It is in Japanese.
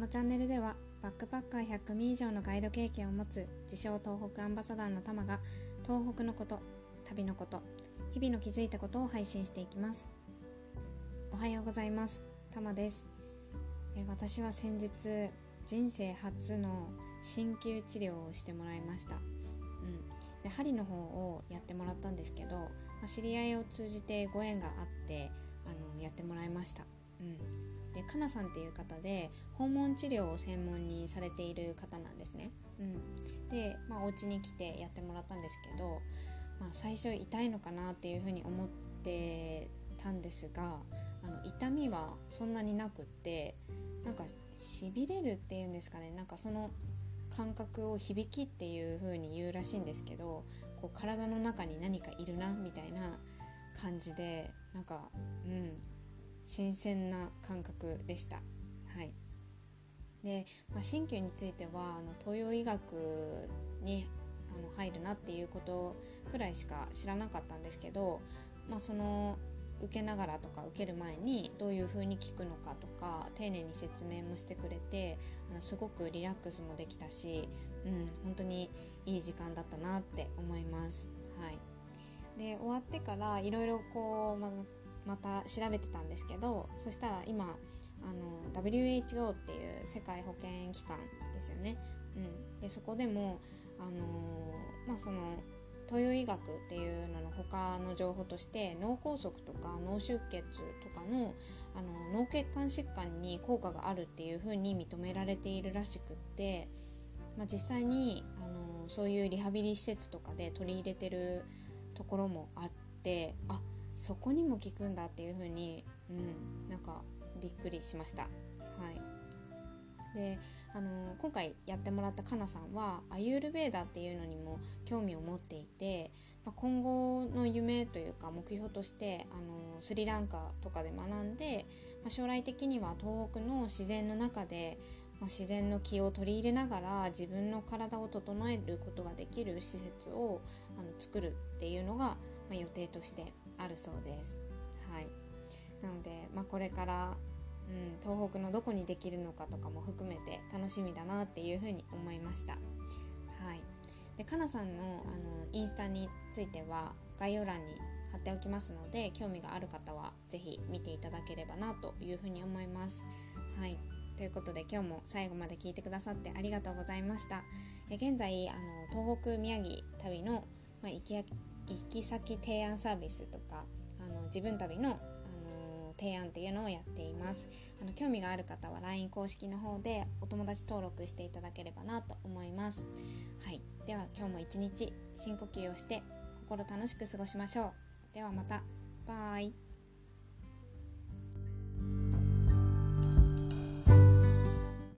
のチャンネルではバックパッカー100組以上のガイド経験を持つ自称東北アンバサダーのタマが東北のこと旅のこと日々の気づいたことを配信していきます。おはようございます。タマです。え私は先日人生初の鍼灸治療をしてもらいました。うん。で針の方をやってもらったんですけど、まあ、知り合いを通じてご縁があってあのやってもらいました。うん。かなさんっていう方で訪問治療を専門にされている方なんですね。うん、で、まあ、お家に来てやってもらったんですけど、まあ、最初痛いのかなっていうふうに思ってたんですがあの痛みはそんなになくってなんかしびれるっていうんですかね。なんかその感覚を響きっていう風に言うらしいんですけどこう体の中に何かいるなみたいな感じでなんかうん。新鮮な感覚でした。はいで、まあ、鍼灸についてはあの東洋医学にあの入るなっていうことくらいしか知らなかったんですけど、まあ、その受けながらとか受ける前にどういう風に聞くのかとか丁寧に説明もしてくれてあのすごくリラックスもできたし、うん、本当にいい時間だったなって思います。はい、で終わってからいろいろこう、ままた調べてたんですけどそしたら今あの WHO っていう世界保健機関ですよね、うん、でそこでもあのまあその東洋医学っていうのの他の情報として脳梗塞とか脳出血とかのあの脳血管疾患に効果があるっていうふうに認められているらしくって、まあ、実際にあのそういうリハビリ施設とかで取り入れてるところもあってあそこにも効くんだっていう風にうんなんかびっくりしました。はいであの今回やってもらったかなさんはアユールベーダーっていうのにも興味を持っていて、まあ、今後の夢というか目標としてあのスリランカとかで学んで、まあ、将来的には東北の自然の中で、まあ、自然の気を取り入れながら自分の体を整えることができる施設をあの作るっていうのが、ま予定としてあるそうです。はい、なので、まあ、これから、うん、東北のどこにできるのかとかも含めて楽しみだなっていうふうに思いました。はい、でかなさんのあのインスタについては概要欄に貼っておきますので興味がある方は是非見ていただければなというふうに思います。はいということで今日も最後まで聞いてくださってありがとうございました。え現在あの東北宮城旅の、まあ、行き行き先提案サービスとかあの自分旅の、あの提案っていうのをやっています。あの興味がある方は LINE 公式の方でお友達登録していただければなと思います。はい。では今日も一日深呼吸をして心楽しく過ごしましょう。ではまた。バイ。